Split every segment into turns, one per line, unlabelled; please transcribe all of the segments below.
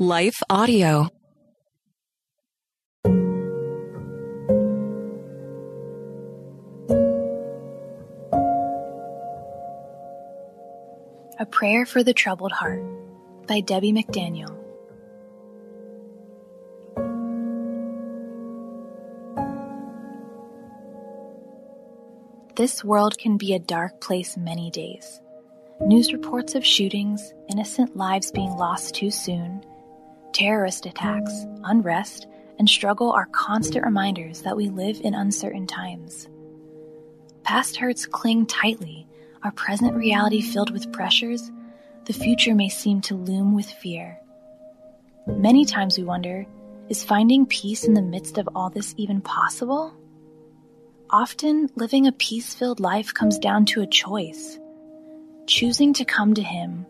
Life Audio.
A Prayer for the Troubled Heart by Debbie McDaniel. This world can be a dark place many days. News reports of shootings, innocent lives being lost too soon, terrorist attacks, unrest, and struggle are constant reminders that we live in uncertain times. Past hurts cling tightly, our present reality filled with pressures, the future may seem to loom with fear. Many times we wonder is finding peace in the midst of all this even possible? Often, living a peace filled life comes down to a choice choosing to come to Him,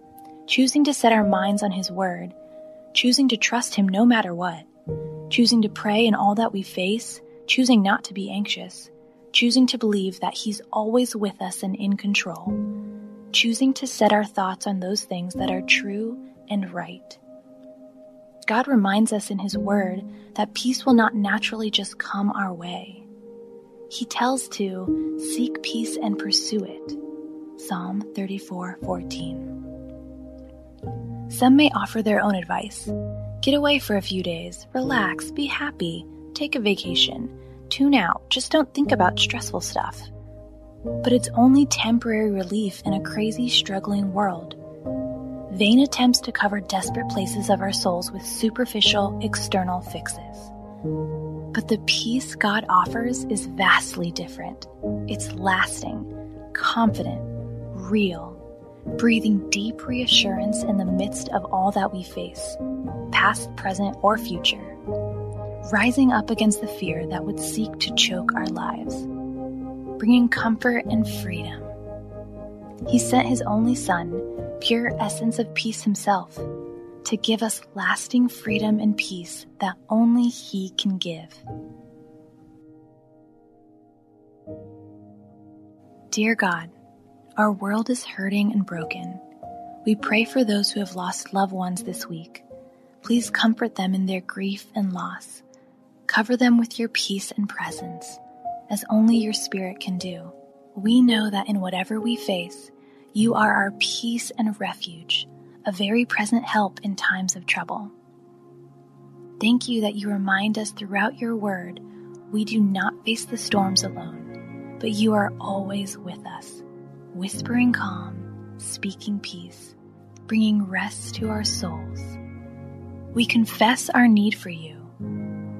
choosing to set our minds on His Word, choosing to trust Him no matter what, choosing to pray in all that we face, choosing not to be anxious, choosing to believe that He's always with us and in control, choosing to set our thoughts on those things that are true and right. God reminds us in His Word that peace will not naturally just come our way. He tells to seek peace and pursue it. Psalm 34:14. Some may offer their own advice. Get away for a few days, relax, be happy, take a vacation, tune out, just don't think about stressful stuff. But it's only temporary relief in a crazy, struggling world. Vain attempts to cover desperate places of our souls with superficial, external fixes. But the peace God offers is vastly different. It's lasting, confident, real, breathing deep reassurance in the midst of all that we face, past, present, or future, rising up against the fear that would seek to choke our lives, bringing comfort and freedom. He sent His only Son, pure essence of peace Himself, to give us lasting freedom and peace that only He can give. Dear God, our world is hurting and broken. We pray for those who have lost loved ones this week. Please comfort them in their grief and loss. Cover them with your peace and presence, as only your Spirit can do. We know that in whatever we face, you are our peace and refuge, a very present help in times of trouble. Thank you that you remind us throughout your word we do not face the storms alone, but you are always with us whispering calm, speaking peace, bringing rest to our souls. We confess our need for you.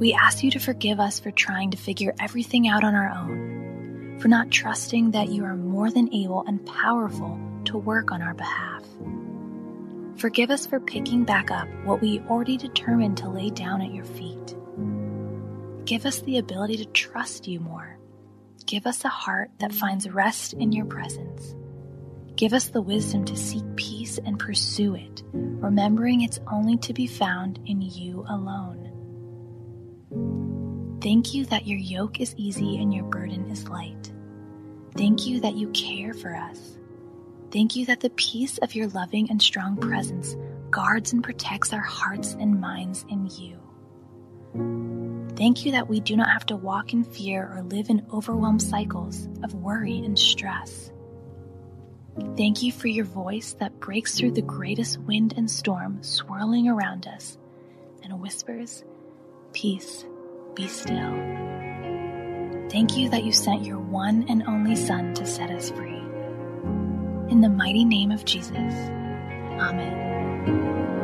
We ask you to forgive us for trying to figure everything out on our own, for not trusting that you are more than able and powerful to work on our behalf. Forgive us for picking back up what we already determined to lay down at your feet. Give us the ability to trust you more Give us a heart that finds rest in your presence. Give us the wisdom to seek peace and pursue it, remembering it's only to be found in you alone. Thank you that your yoke is easy and your burden is light. Thank you that you care for us. Thank you that the peace of your loving and strong presence guards and protects our hearts and minds in you. Thank you that we do not have to walk in fear or live in overwhelmed cycles of worry and stress. Thank you for your voice that breaks through the greatest wind and storm swirling around us and whispers, Peace, be still. Thank you that you sent your one and only Son to set us free. In the mighty name of Jesus, Amen.